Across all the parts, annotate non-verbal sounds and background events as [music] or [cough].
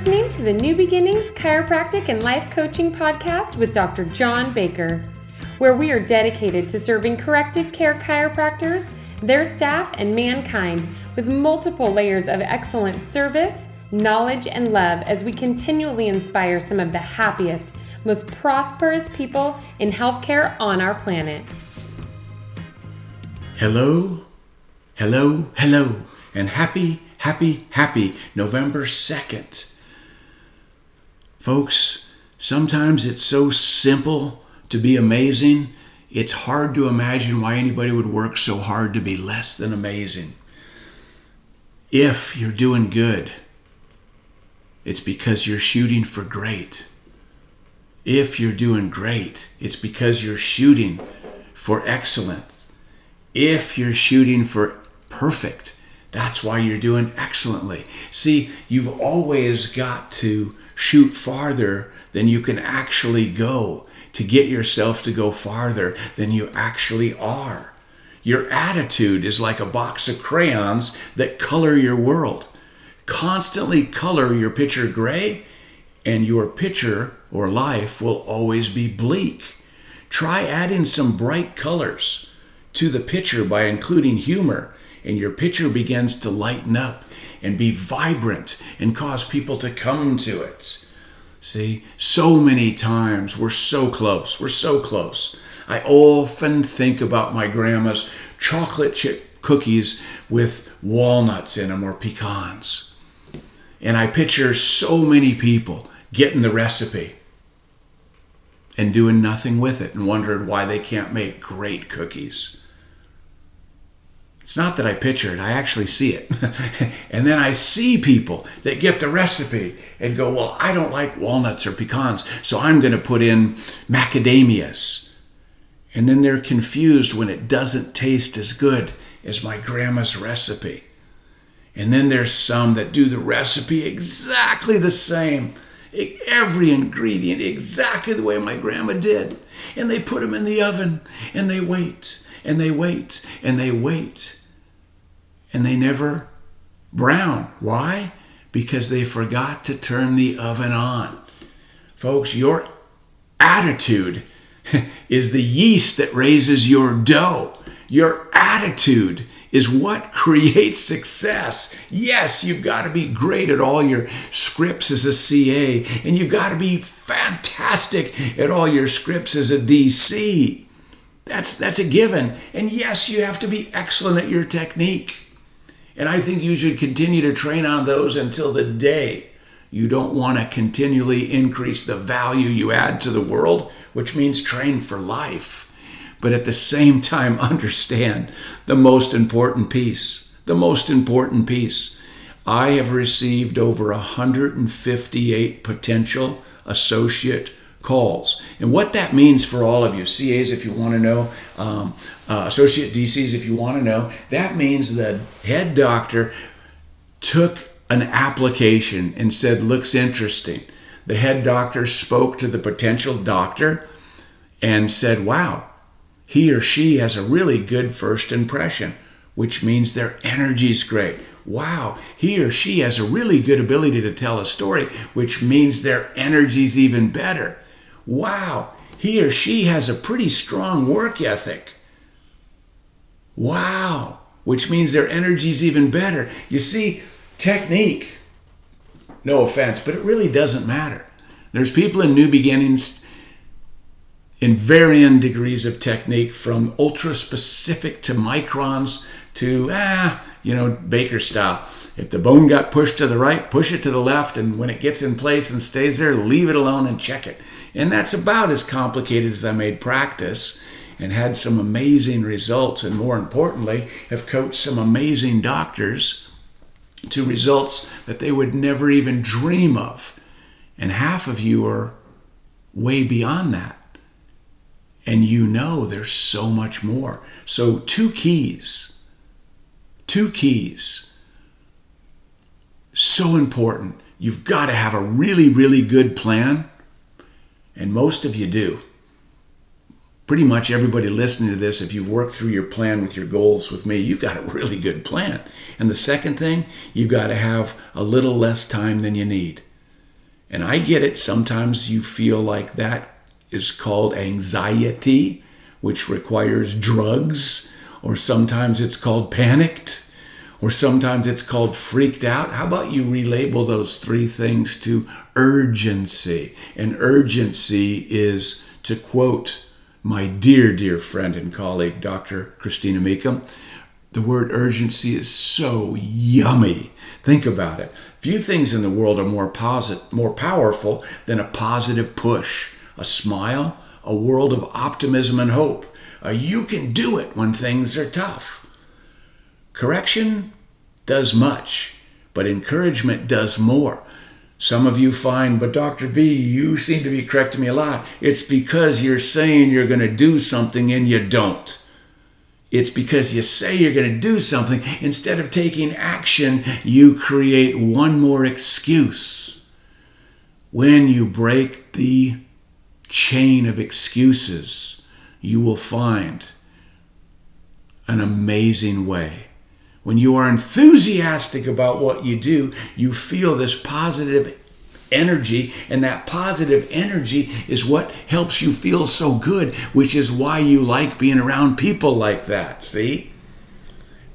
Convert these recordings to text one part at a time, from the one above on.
listening to the New Beginnings Chiropractic and Life Coaching Podcast with Dr. John Baker, where we are dedicated to serving corrective care chiropractors, their staff, and mankind with multiple layers of excellent service, knowledge, and love as we continually inspire some of the happiest, most prosperous people in healthcare on our planet. Hello, hello, hello, and happy happy, happy November 2nd. Folks, sometimes it's so simple to be amazing, it's hard to imagine why anybody would work so hard to be less than amazing. If you're doing good, it's because you're shooting for great. If you're doing great, it's because you're shooting for excellence. If you're shooting for perfect, that's why you're doing excellently. See, you've always got to shoot farther than you can actually go to get yourself to go farther than you actually are. Your attitude is like a box of crayons that color your world. Constantly color your picture gray, and your picture or life will always be bleak. Try adding some bright colors to the picture by including humor and your picture begins to lighten up and be vibrant and cause people to come to it. See, so many times we're so close. We're so close. I often think about my grandma's chocolate chip cookies with walnuts in them or pecans. And I picture so many people getting the recipe and doing nothing with it and wondering why they can't make great cookies. It's not that I picture it, I actually see it. [laughs] and then I see people that get the recipe and go, Well, I don't like walnuts or pecans, so I'm going to put in macadamias. And then they're confused when it doesn't taste as good as my grandma's recipe. And then there's some that do the recipe exactly the same, every ingredient exactly the way my grandma did. And they put them in the oven and they wait and they wait and they wait and they never brown. Why? Because they forgot to turn the oven on. Folks, your attitude [laughs] is the yeast that raises your dough. Your attitude is what [laughs] creates success. Yes, you've got to be great at all your scripts as a CA, and you've got to be fantastic at all your scripts as a DC. That's, that's a given. And yes, you have to be excellent at your technique. And I think you should continue to train on those until the day you don't want to continually increase the value you add to the world, which means train for life. But at the same time, [laughs] understand the most important piece. The most important piece. I have received over 158 potential associate calls. And what that means for all of you, CAs, if you want to know, um, uh, associate DCs, if you want to know, that means the head doctor took an application and said, looks interesting. The head doctor spoke to the potential doctor and said, wow, he or she has a really good first impression, which means their energy is great. Wow, he or she has a really good ability to tell a story, which means their energy is even better wow, he or she has a pretty strong work ethic. Wow, which means their energy is even better. You see, technique, no offense, but it really doesn't matter. There's people in new beginnings in varying degrees of technique from ultra specific to microns to, ah, you know, Baker style. If the bone got pushed to the right, push it to the left, and when it gets in place and stays there, leave it alone and check it. And that's about as complicated as I made practice and had some amazing results, and more importantly, have coached some amazing doctors to results that they would never even dream of. And half of you are way beyond that. And you know there's so much more. So, two keys. Two keys. So important. You've got to have a really, really good plan and most of you do. Pretty much everybody listening to this, if you've worked through your plan with your goals with me, you've got a really good plan. And the second thing, you've got to have a little less time than you need. And I get it. Sometimes you feel like that is called anxiety, which requires drugs, or sometimes it's called panicked, or sometimes it's called freaked out. How about you relabel those three things to urgency? And urgency is, to quote my dear, dear friend and colleague, Dr. Christina Meekum, the word urgency is so yummy. Think about it. Few things in the world are more posit- more powerful than a positive push, a smile, a world of optimism and hope. A you can do it when things are tough. Correction does much, but encouragement does more. Some of you find, but Dr. B, you seem to be correcting me a lot. It's because you're saying you're going to do something and you don't. It's because you say you're going to do something. Instead of taking action, you create one more excuse. When you break the chain of excuses, you will find an amazing way. When you are enthusiastic about what you do, you feel this positive energy, and that positive energy is what helps you feel so good, which is why you like being around people like that. See?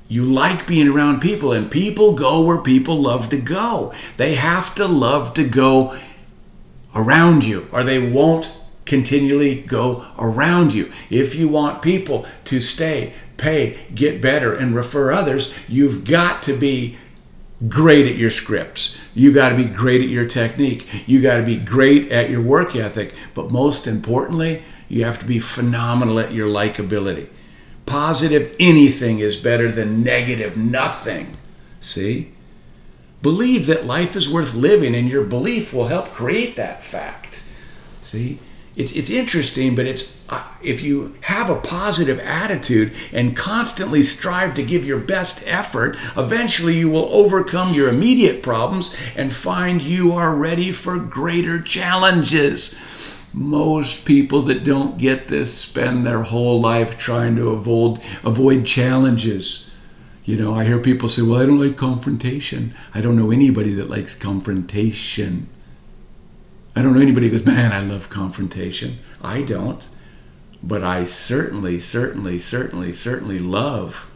You like being around people, and people go where people love to go. They have to love to go around you, or they won't continually go around you. If you want people to stay, pay, get better, and refer others, you've got to be great at your scripts. You got to be great at your technique. You got to be great at your work ethic. But most importantly, you have to be phenomenal at your likability. Positive anything is better than negative nothing. See? Believe that life is worth living, and your belief will help create that fact. See? It's, it's interesting, but it's uh, if you have a positive attitude and constantly strive to give your best effort, eventually you will overcome your immediate problems and find you are ready for greater challenges. Most people that don't get this spend their whole life trying to avoid avoid challenges. You know, I hear people say, "Well, I don't like confrontation." I don't know anybody that likes confrontation. I don't know anybody who goes, "Man, I love confrontation." I don't. But I certainly, certainly, certainly, certainly love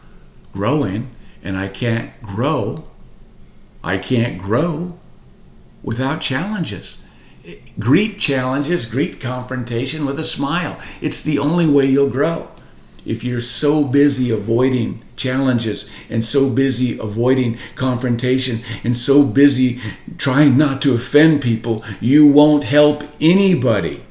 growing, and I can't grow. I can't grow without challenges greet challenges, greet confrontation with a smile. It's the only way you'll grow. If you're so busy avoiding challenges and so busy avoiding confrontation and so busy trying not to offend people, you won't help anybody.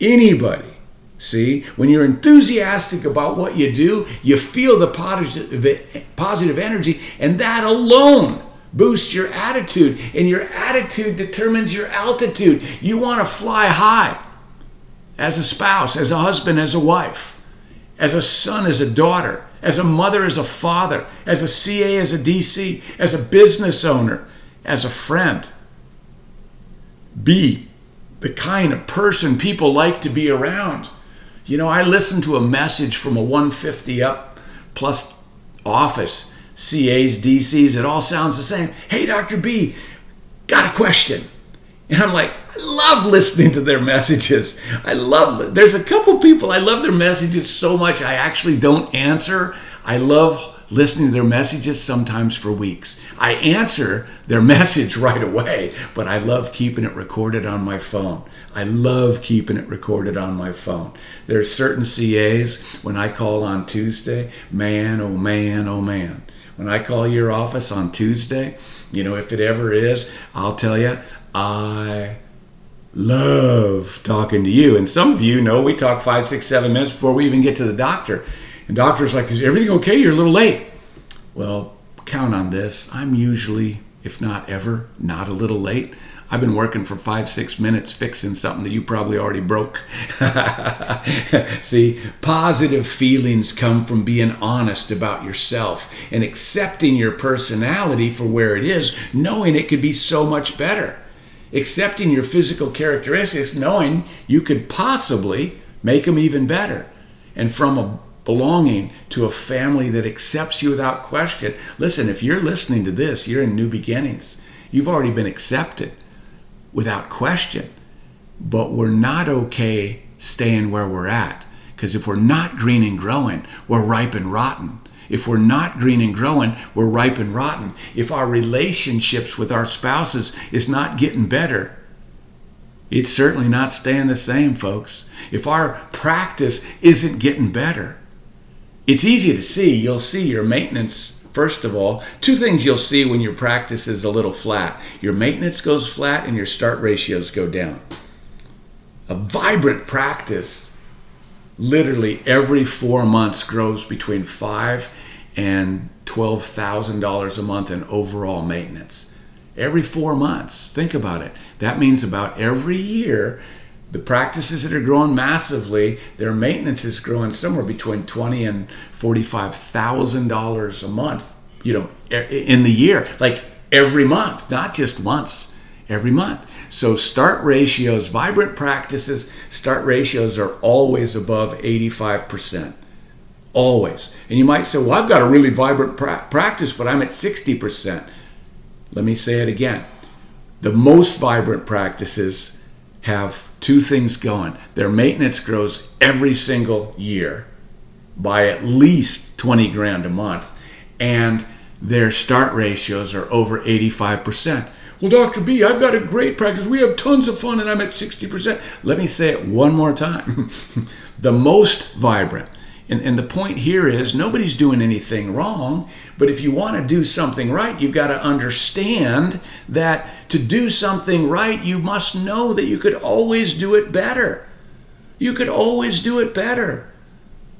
Anybody. See, when you're enthusiastic about what you do, you feel the positive, positive energy, and that alone boosts your attitude, and your attitude determines your altitude. You want to fly high as a spouse, as a husband, as a wife, as a son, as a daughter, as a mother, as a father, as a CA, as a DC, as a business owner, as a friend. Be the kind of person people like to be around. You know, I listened to a message from a 150 up plus office CAs, DCs, it all sounds the same. Hey, Dr. B, got a question. And I'm like, I love listening to their messages. I love. There's a couple people, I love their messages so much, I actually don't answer. I love listening to their messages sometimes for weeks. I answer their [laughs] message right away, but I love keeping it recorded on my phone. I love keeping it recorded on my phone. There are certain CAs, when I call on Tuesday, man, oh man, oh man when I call your office on Tuesday, you know, if it ever is, I'll tell you, I love talking to you. And some of you know we talk five, six, seven minutes before we even get to the doctor. And doctor's like, is everything okay? You're a little late. Well, count on this. I'm usually, if not ever, not a little late. I've been working for five, six minutes fixing something that you probably already broke. [laughs] See, positive feelings come from being honest about yourself and accepting your personality for where it is, knowing it could be so much better. Accepting your physical characteristics, knowing you could possibly make them even better. And from a belonging to a family that accepts you without question. Listen, if you're listening to this, you're in new beginnings. You've already been accepted without question. But we're not okay staying where we're at. Because if we're not green and growing, we're ripe and rotten. If we're not green and growing, we're ripe and rotten. If our relationships with our spouses is not getting better, it's certainly not staying the same, folks. If our practice isn't getting better, it's easy to see. You'll see your maintenance, first of all. Two things you'll see when your practice is a little flat your maintenance goes flat and your start ratios go down. A vibrant practice literally every four months grows between five and twelve thousand dollars a month in overall maintenance. Every four months. Think about it. That means about every year, the practices that are growing massively, their maintenance is growing somewhere between twenty and forty-five thousand dollars a month. You know, in the year, like every month, not just once, every month. So start ratios, vibrant practices, start ratios are always above 85%. Always. And you might say, well, I've got a really vibrant pra- practice, but I'm at 60%. Let me say it again. The most vibrant practices have two things going. Their maintenance grows every single year by at least 20 grand a month, and their start ratios are over 85%. Well, Dr. B, I've got a great practice. We have tons of fun and I'm at 60%. Let me say it one more time. [laughs] the most vibrant. And, and the point here is nobody's doing anything wrong, but if you want to do something right, you've got to understand that to do something right, you must know that you could always do it better. You could always do it better.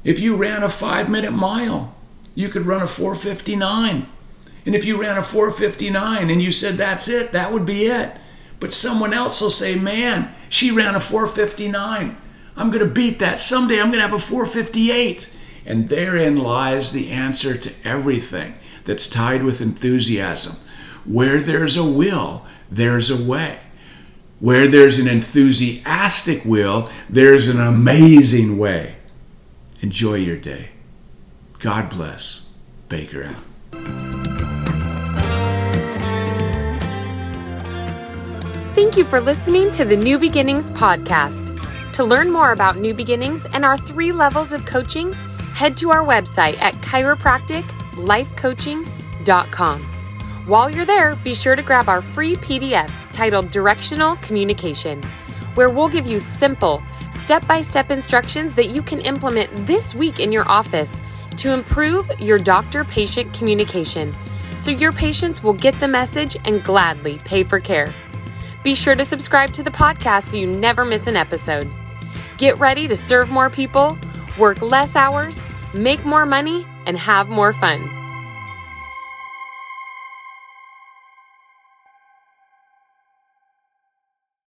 If you ran a five minute mile, you could run a 459. And if you ran a 459 and you said that's it, that would be it. But someone else will say, man, she ran a 459. I'm going to beat that. Someday I'm going to have a 458. And therein lies the answer to everything that's tied with enthusiasm. Where there's a will, there's a way. Where there's an enthusiastic will, there's an amazing way. Enjoy your day. God bless. Baker out. Thank you for listening to the New Beginnings podcast. To learn more about New Beginnings and our three levels of coaching, head to our website at chiropracticlifecoaching.com. While you're there, be sure to grab our free PDF titled Directional Communication, where we'll give you simple, step by step instructions that you can implement this week in your office to improve your doctor patient communication so your patients will get the message and gladly pay for care. Be sure to subscribe to the podcast so you never miss an episode. Get ready to serve more people, work less hours, make more money, and have more fun.